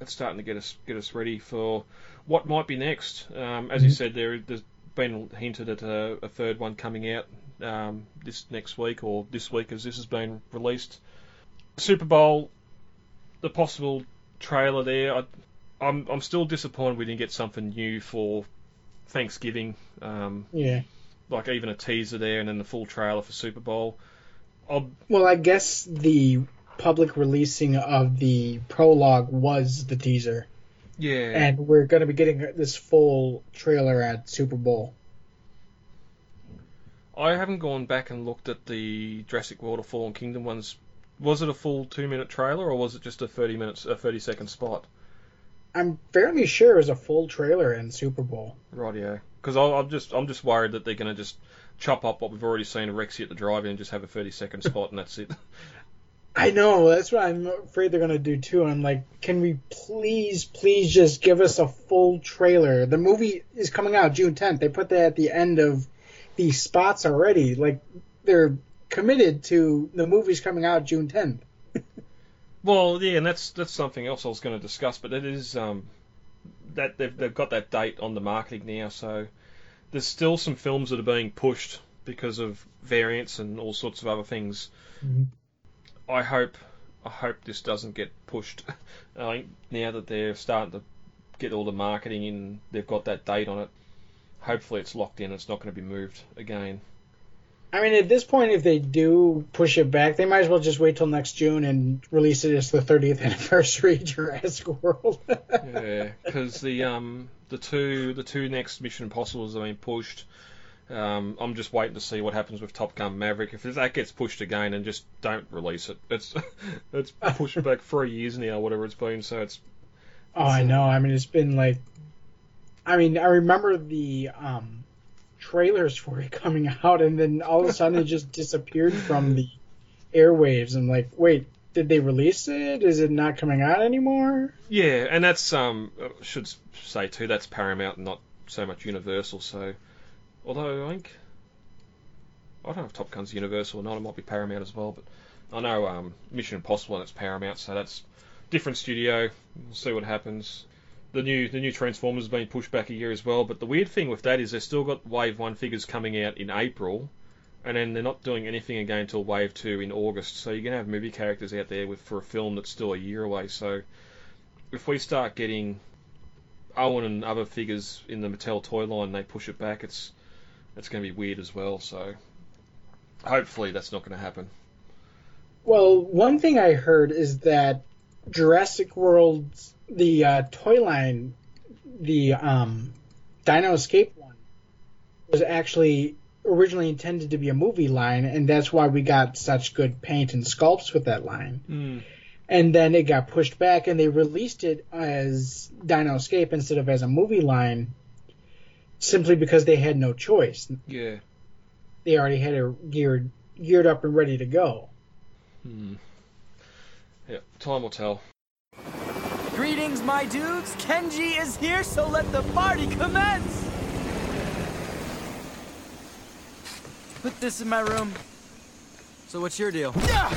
it's starting to get us get us ready for what might be next. Um, as you Mhm. said, there there's been hinted at a, a third one coming out um, this next week or this week as this has been released. Super Bowl, the possible trailer there. I, I'm I'm still disappointed we didn't get something new for Thanksgiving. Um, Yeah. like even a teaser there and then the full trailer for Super Bowl. I'll, Well, I guess the public releasing of the prologue was the teaser, yeah, and we're going to be getting this full trailer at Super Bowl. I haven't gone back and looked at the Jurassic World or Fallen Kingdom ones. Was it a full two minute trailer or was it just a thirty minutes a thirty second spot? I'm fairly sure it was a full trailer in Super Bowl. Rightio. Because I'm just I'm just worried that they're going to just chop up what we've already seen of Rexy at the drive-in and just have a 30 second spot and that's it. I know that's what I'm afraid they're gonna do too. I'm like, can we please, please just give us a full trailer? The movie is coming out June 10th. They put that at the end of the spots already. Like they're committed to the movie's coming out June 10th. Well, yeah, and that's that's something else I was going to discuss, but it is um, that they've they've got that date on the marketing now, so there's still some films that are being pushed because of variants and all sorts of other things. Mhm. I hope I hope this doesn't get pushed. I think now that they're starting to get all the marketing in, they've got that date on it. Hopefully, it's locked in. It's not going to be moved again. I mean, at this point, if they do push it back, they might as well just wait till next June and release it as the 30th anniversary Jurassic World. yeah, because the um the two the two next Mission Impossibles have been pushed. Um, I'm just waiting to see what happens with Top Gun Maverick. If that gets pushed again, and just don't release it. It's it's pushed back three years now, whatever it's been. So it's Oh, I know. I mean, it's been like, I mean, I remember the um, trailers for it coming out, and then all of a sudden it just disappeared from the airwaves. I'm like, wait, did they release it? Is it not coming out anymore? yeah, and that's um should say too that's Paramount, and not so much Universal. So although I think I don't know if Top Gun's Universal or not, it might be Paramount as well. But I know um, Mission Impossible and it's Paramount, so that's different studio. We'll see what happens. The new the new Transformers has been pushed back a year as well. But the weird thing with that is they've still got Wave One figures coming out in April, and then they're not doing anything again until Wave Two in August. So you're gonna have movie characters out there with for a film that's still a year away. So if we start getting Owen and other figures in the Mattel toy line, they push it back. It's it's going to be weird as well. So hopefully that's not going to happen. Well, one thing I heard is that Jurassic World, the uh, toy line, the um, Dino Escape one, was actually originally intended to be a movie line, and that's why we got such good paint and sculpts with that line. Mm. And then it got pushed back, and they released it as Dino Escape instead of as a movie line, simply because they had no choice. Yeah. They already had it geared geared up and ready to go. Hmm. Yeah. Time will tell. Greetings, my dudes. Kenji is here, so let the party commence. Put this in my room. So what's your deal? Yeah!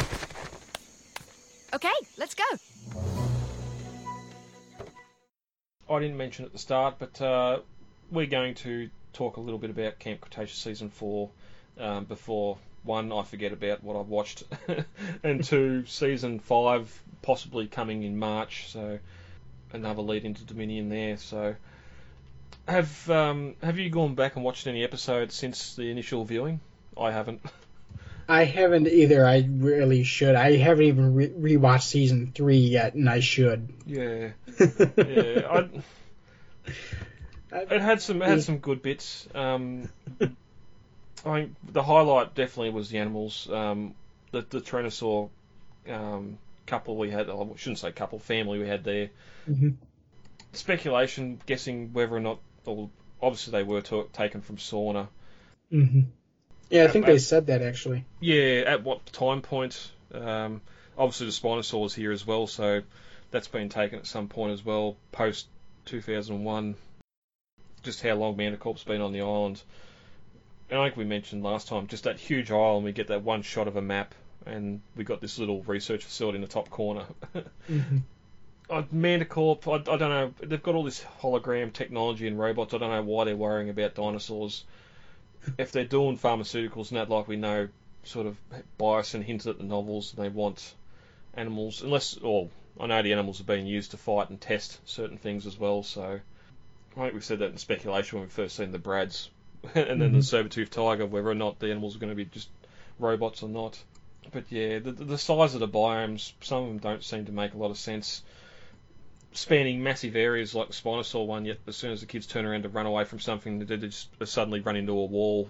Okay, let's go. I didn't mention at the start, but uh, we're going to talk a little bit about Camp Cretaceous season four um, before one I forget about what I've watched, and two season five possibly coming in March. So another lead into Dominion there. So have um, have you gone back and watched any episodes since the initial viewing? I haven't. I haven't either. I really should. I haven't even re- rewatched season three yet, and I should. Yeah, yeah. I, it had some it had some good bits. Um, I mean, the highlight definitely was the animals. Um, the the Tyrannosaur um, couple we had. I shouldn't say couple family we had there. Mm-hmm. Speculation, guessing whether or not, or obviously they were taken from Sorna. Mm-hmm. Yeah, I think At- they said that actually. Yeah, at what time point? Um, obviously, the Spinosaur is here as well, so that's been taken at some point as well, post 2001. Just how long Mantah Corp's been on the island. And like we mentioned last time, just that huge island, we get that one shot of a map, and we got this little research facility in the top corner. Mm-hmm. Uh, Mantah Corp, I, I don't know. They've got all this hologram technology and robots. I don't know why they're worrying about dinosaurs. If they're doing pharmaceuticals and that, like we know, sort of bias and hinted at the novels, and they want animals, unless, or I know the animals are being used to fight and test certain things as well. So I think we said that in speculation when we first seen the Brads, and then the mm-hmm. Sabertooth Tiger, whether or not the animals are going to be just robots or not. But yeah, the, the size of the biomes, some of them don't seem to make a lot of sense. Spanning massive areas like the Spinosaur one, yet as soon as the kids turn around to run away from something, they they just suddenly run into a wall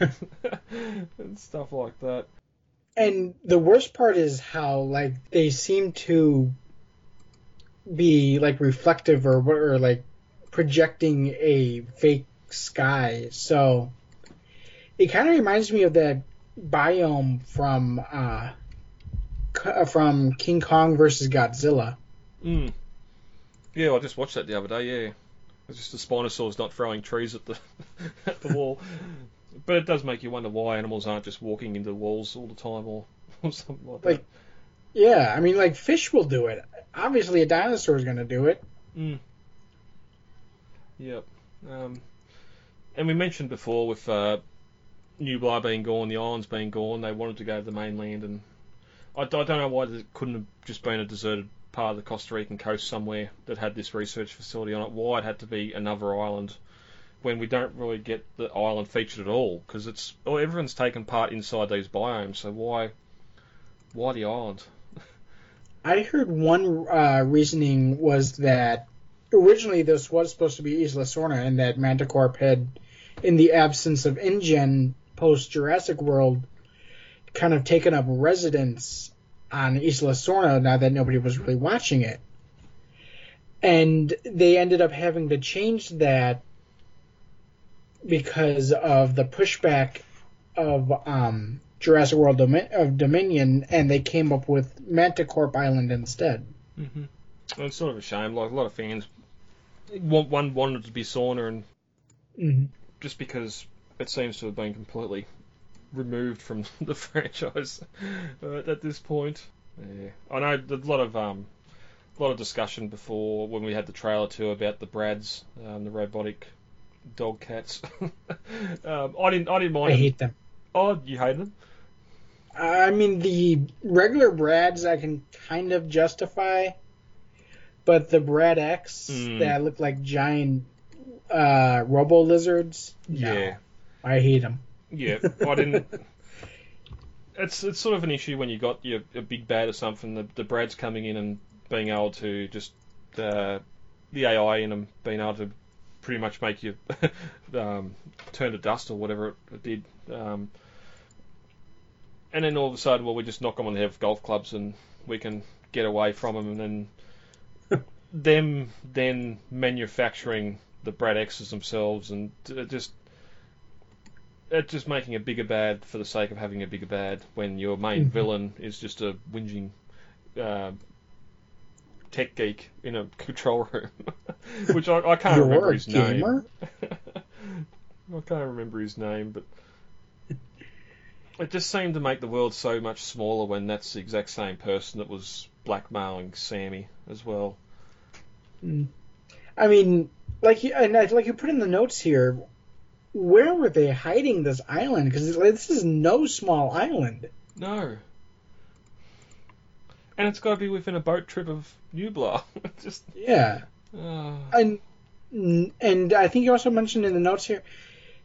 and stuff like that. And the worst part is how like they seem to be like reflective or or like projecting a fake sky. So it kind of reminds me of that biome from uh from King Kong versus Godzilla. Mm. Yeah, I just watched that the other day. Yeah, it's just the Spinosaur's not throwing trees at the at the wall. But it does make you wonder why animals aren't just walking into walls all the time or, or something like that. Yeah, I mean like fish will do it. Obviously a dinosaur is going to do it. Mm. Yep. Um, and we mentioned before with uh, Nublar being gone, the islands being gone, they wanted to go to the mainland, and I, I don't know why it couldn't have just been a deserted part of the Costa Rican coast somewhere that had this research facility on it. Why it had to be another island when we don't really get the island featured at all? Because it's oh, everyone's taken part inside these biomes, so why why the island? I heard one uh, reasoning was that originally this was supposed to be Isla Sorna, and that Mantah Corp had, in the absence of InGen post Jurassic World, kind of taken up residence on Isla Sorna now that nobody was really watching it. And they ended up having to change that because of the pushback of um, Jurassic World Domi- of Dominion, and they came up with Mantah Corp Island instead. Mm-hmm. Well, it's sort of a shame. Like a lot of fans, one wanted to be Sorna, and Mhm. just because it seems to have been completely removed from the franchise uh, at this point. Yeah, I know there's a lot of um, a lot of discussion before when we had the trailer too about the Brads, um, the robotic dog cats. um, I didn't, I didn't mind. I hate them. Oh, you hate them? I mean, the regular Brads I can kind of justify, but the Brad X Mm. that look like giant uh, robo lizards, no, Yeah. I hate them. Yeah, I didn't. It's it's sort of an issue when you got your a big bad or something. The the Brad's coming in and being able to just uh, the AI in them being able to pretty much make you um, turn to dust or whatever it, it did. Um, and then all of a sudden, well, we just knock them on the head with golf clubs and we can get away from them. And then them then manufacturing the Brad X's themselves and uh, just it's just making a bigger bad for the sake of having a bigger bad when your main Mhm. villain is just a whinging uh, tech geek in a control room, which I, I can't You're remember his gamer? name. I can't remember his name, but it just seemed to make the world so much smaller when that's the exact same person that was blackmailing Sammy as well. I mean, like you, and I- like you put in the notes here, where were they hiding this island? Because this is no small island. No. And it's got to be within a boat trip of Nublar. just Yeah, uh, and and I think you also mentioned in the notes here.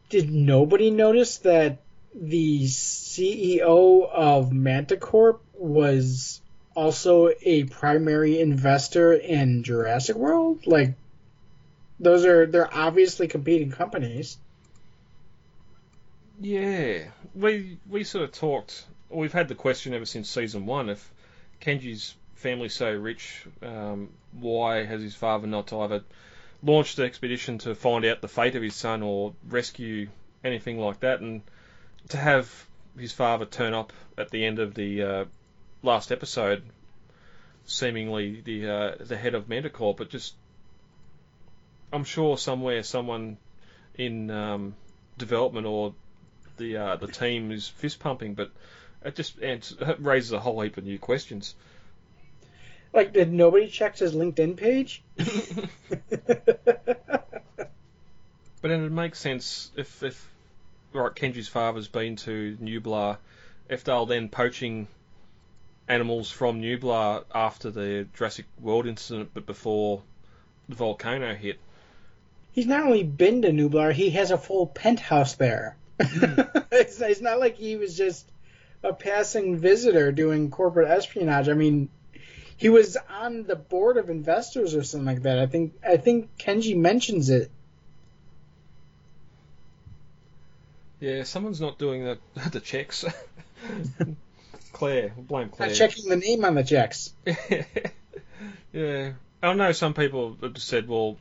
Did nobody notice that the CEO of Mantah Corp was also a primary investor in Jurassic World? Like, those are they're obviously competing companies. Yeah, we we sort of talked. We've had the question ever since season one: if Kenji's family's so rich, um, why has his father not either launched the expedition to find out the fate of his son or rescue anything like that? And to have his father turn up at the end of the uh, last episode, seemingly the uh, the head of Mantah Corp, but just I'm sure somewhere someone in um, development or the uh, the team is fist pumping, but it just ans- it raises a whole heap of new questions. Like, did nobody check his LinkedIn page? But then it makes sense if if right Kenji's father's been to Nublar, if they're then poaching animals from Nublar after the Jurassic World incident, but before the volcano hit. He's not only been to Nublar, he has a full penthouse there. Hmm. it's, it's not like he was just a passing visitor doing corporate espionage. I mean, he was on the board of investors or something like that. I think I think Kenji mentions it. Yeah, someone's not doing the the checks. Claire, we'll blame Claire. Not checking the name on the checks. yeah, I know some people have said, well,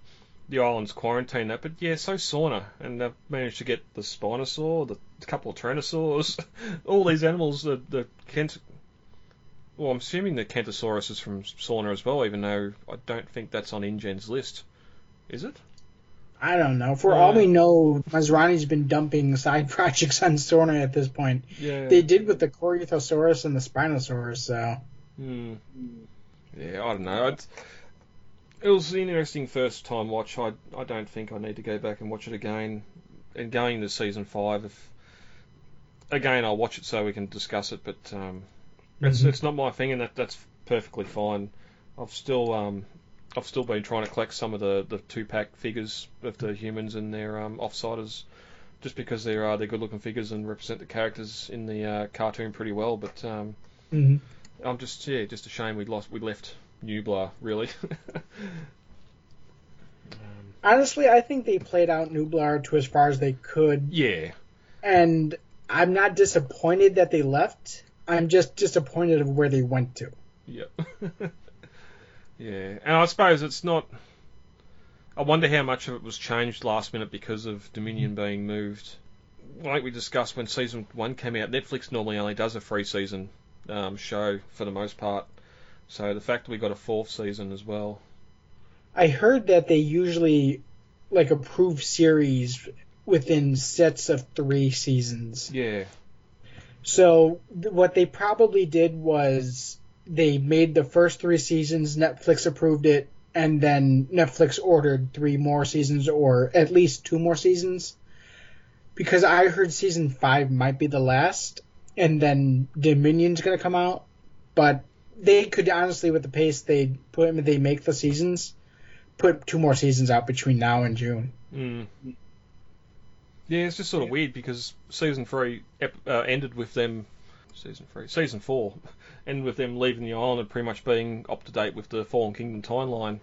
the island's quarantined that, but yeah, so Sorna, and they've managed to get the Spinosaur, the couple of Tyrannosaurs, all these animals. The the Kent, well, I'm assuming the Kentosaurus is from Sorna as well, even though I don't think that's on InGen's list. Is it? I don't know. For all we know, Masrani's been dumping side projects on Sorna at this point. Yeah. They did with the Corythosaurus and the Spinosaurus, so. Hmm. Yeah, I don't know. It's, it was an interesting first time watch. I I don't think I need to go back and watch it again. And going into season five, if again I'll watch it so we can discuss it, but um, it's Mhm. it's not my thing, and that that's perfectly fine. I've still um I've still been trying to collect some of the, the two pack figures of the humans and their um, offsiders, just because they're uh, they're good looking figures and represent the characters in the uh, cartoon pretty well. But um, Mhm. I'm just yeah, just a shame we lost we left Nublar really. Honestly, I think they played out Nublar to as far as they could. yeah, And I'm not disappointed that they left. I'm just disappointed of where they went to. yeah, yeah. And I suppose it's not. I wonder how much of it was changed last minute because of Dominion being moved. Like we discussed when season one came out, Netflix normally only does a free season um, show for the most part. So the fact that we got a fourth season as well. I heard that they usually like approve series within sets of three seasons. Yeah, So th- what they probably did was they made the first three seasons, Netflix approved it, and then Netflix ordered three more seasons or at least two more seasons. Because I heard season five might be the last, and then Dominion's gonna come out, but they could honestly, with the pace they put, they make the seasons, put two more seasons out between now and June. Mm. Yeah, it's just sort of weird because season three ep- uh, ended with them. Season three, season four, ended with them leaving the island and pretty much being up to date with the Fallen Kingdom timeline.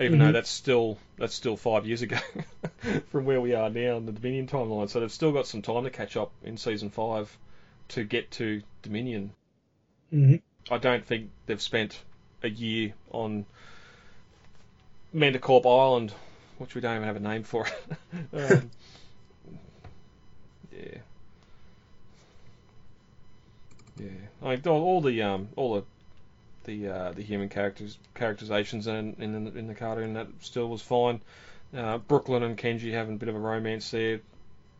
Even though Mhm. that's still that's still five years ago from where we are now in the Dominion timeline, so they've still got some time to catch up in season five to get to Dominion. Mm-hmm. I don't think they've spent a year on Mantah Corp Island, which we don't even have a name for. um, yeah. Like all, all the um, all the the uh, the human characters characterizations in in the, in the cartoon. That still was fine. Uh, Brooklyn and Kenji having a bit of a romance there.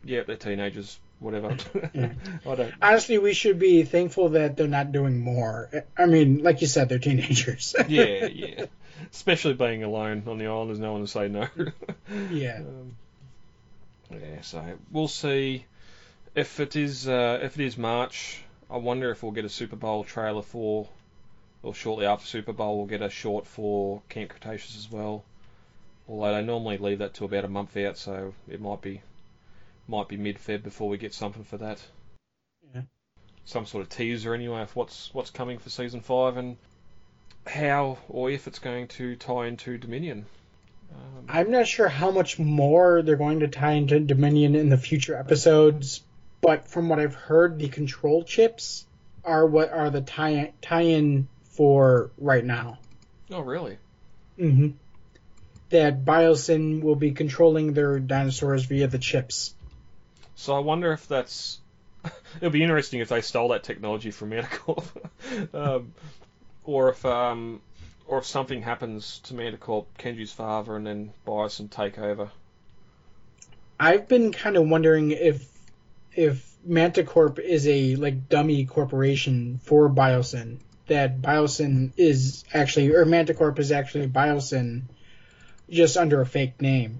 Yeah, they're teenagers. Whatever. I don't. Honestly, we should be thankful that they're not doing more. I mean, like you said, they're teenagers. yeah, yeah. Especially being alone on the island, there's no one to say no. yeah. Um, yeah, so we'll see if it is uh, if it is March. I wonder if we'll get a Super Bowl trailer for, or shortly after Super Bowl, we'll get a short for Camp Cretaceous as well. Although they normally leave that to about a month out, so it might be might be mid Feb before we get something for that. Yeah. Some sort of teaser anyway of what's what's coming for season five and how or if it's going to tie into Dominion. Um, I'm not sure how much more they're going to tie into Dominion in the future episodes, but from what I've heard, the control chips are what are the tie tie-in for right now. oh, really? Mm-hmm. That Biosyn will be controlling their dinosaurs via the chips. So I wonder if that's. It'll be interesting if they stole that technology from Mantah Corp, um, or if um, or if something happens to Mantah Corp, Kenji's father, and then Biosyn take over. I've been kind of wondering if if Mantah Corp is a like dummy corporation for Biosyn. That Biosyn is actually or Mantah Corp is actually Biosyn just under a fake name.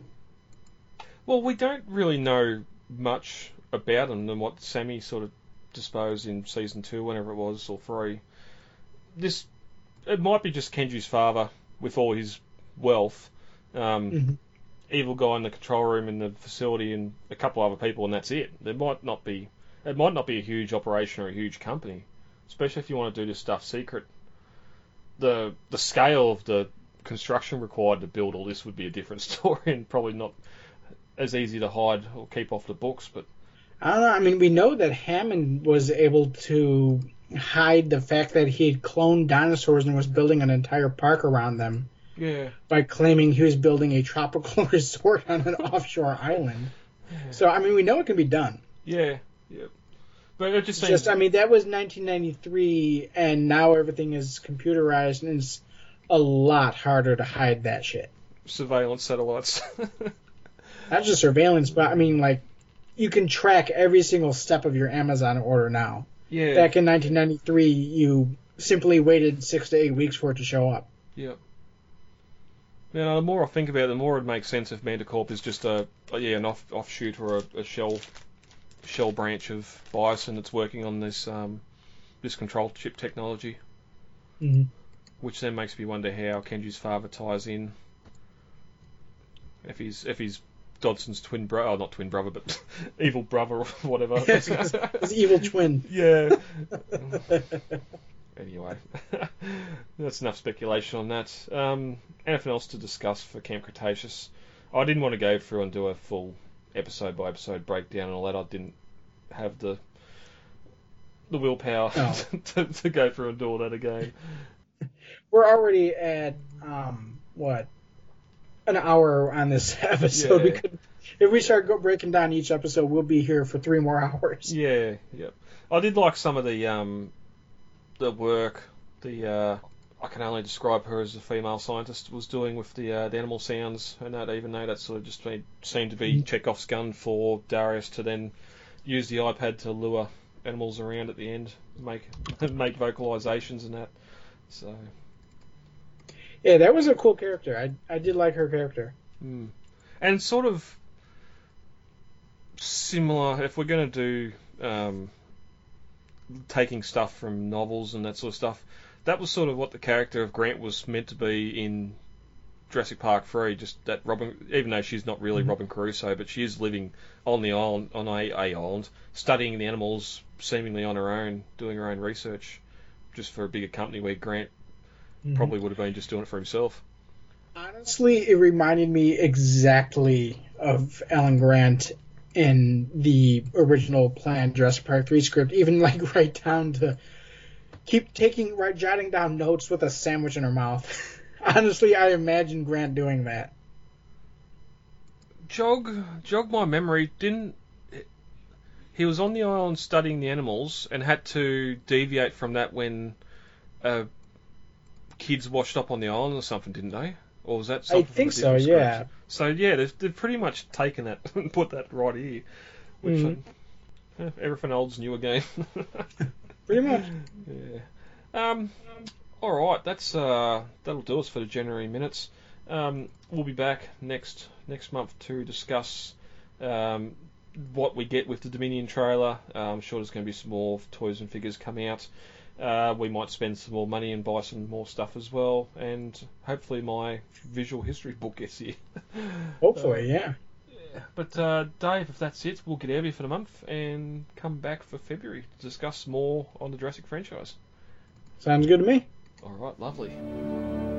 Well, we don't really know much about them than what Sammy sort of disposed in season two, whenever it was, or three. This it might be just Kenji's father with all his wealth, um, Mhm. Evil guy in the control room in the facility, and a couple other people, and that's it. There might not be it might not be a huge operation or a huge company, especially if you want to do this stuff secret. The the scale of the construction required to build all this would be a different story, and probably not as easy to hide or keep off the books. But I don't know. I mean, we know that Hammond was able to hide the fact that he had cloned dinosaurs and was building an entire park around them yeah, by claiming he was building a tropical resort on an offshore island. So, I mean, we know it can be done. yeah, yeah. But it just just, I mean, that was 1993, and now everything is computerized, and it's a lot harder to hide that shit. surveillance satellites. Not just surveillance, but I mean, like, you can track every single step of your Amazon order now. yeah, Back in 1993, you simply waited six to eight weeks for it to show up. yeah. Now, the more I think about it, the more it makes sense if Mantah Corp is just a, a yeah an off, offshoot or a, a shell shell branch of Biosyn that's working on this um, this control chip technology. Mhm. Which then makes me wonder how Kenji's father ties in. If he's if he's Dodgson's twin brother, oh, not twin brother, but evil brother or whatever. His evil twin. yeah. Anyway, that's enough speculation on that. Um, anything else to discuss for Camp Cretaceous? I didn't want to go through and do a full episode by episode breakdown and all that. I didn't have the the willpower Oh. to, to go through and do all that again. We're already at, um, what, an hour on this episode. We could, if we start go breaking down each episode, we'll be here for three more hours. Yeah, yeah. I did like some of the um, the work. The uh, I can only describe her as a female scientist was doing with the, uh, the animal sounds and that. Even though that sort of just made, seemed to be Chekhov's gun for Darius to then use the iPad to lure animals around at the end, make make vocalizations and that. So Yeah, that was a cool character. I, I did like her character. Mm. And sort of similar, if we're going to do um, taking stuff from novels and that sort of stuff, that was sort of what the character of Grant was meant to be in Jurassic Park 3. Just that Robin, even though she's not really Mhm. Robin Crusoe, but she is living on the island, on a, a island, studying the animals seemingly on her own, doing her own research, just for a bigger company where Grant Mhm. probably would have been just doing it for himself. Honestly, it reminded me exactly of Alan Grant in the original planned Jurassic Park 3 script, even like right down to keep taking, right, jotting down notes with a sandwich in her mouth. Honestly, I imagine Grant doing that. jog jog my memory. Didn't he was on the island studying the animals and had to deviate from that when a kids washed up on the island or something, didn't they? Or was that I something from think so, yeah. script? So yeah, they've, they've pretty much taken that and put that right here, which Mhm. uh, everything old's new again. Pretty much. Yeah. Um. All right. That's uh. That'll do us for the January minutes. Um. We'll be back next next month to discuss um what we get with the Dominion trailer. Uh, I'm sure there's going to be some more toys and figures come out. Uh, we might spend some more money and buy some more stuff as well, and hopefully my visual history book gets here. Hopefully, yeah. But uh, Dave, if that's it, we'll get out of here for the month and come back for February to discuss more on the Jurassic franchise. Sounds good to me. All right, lovely.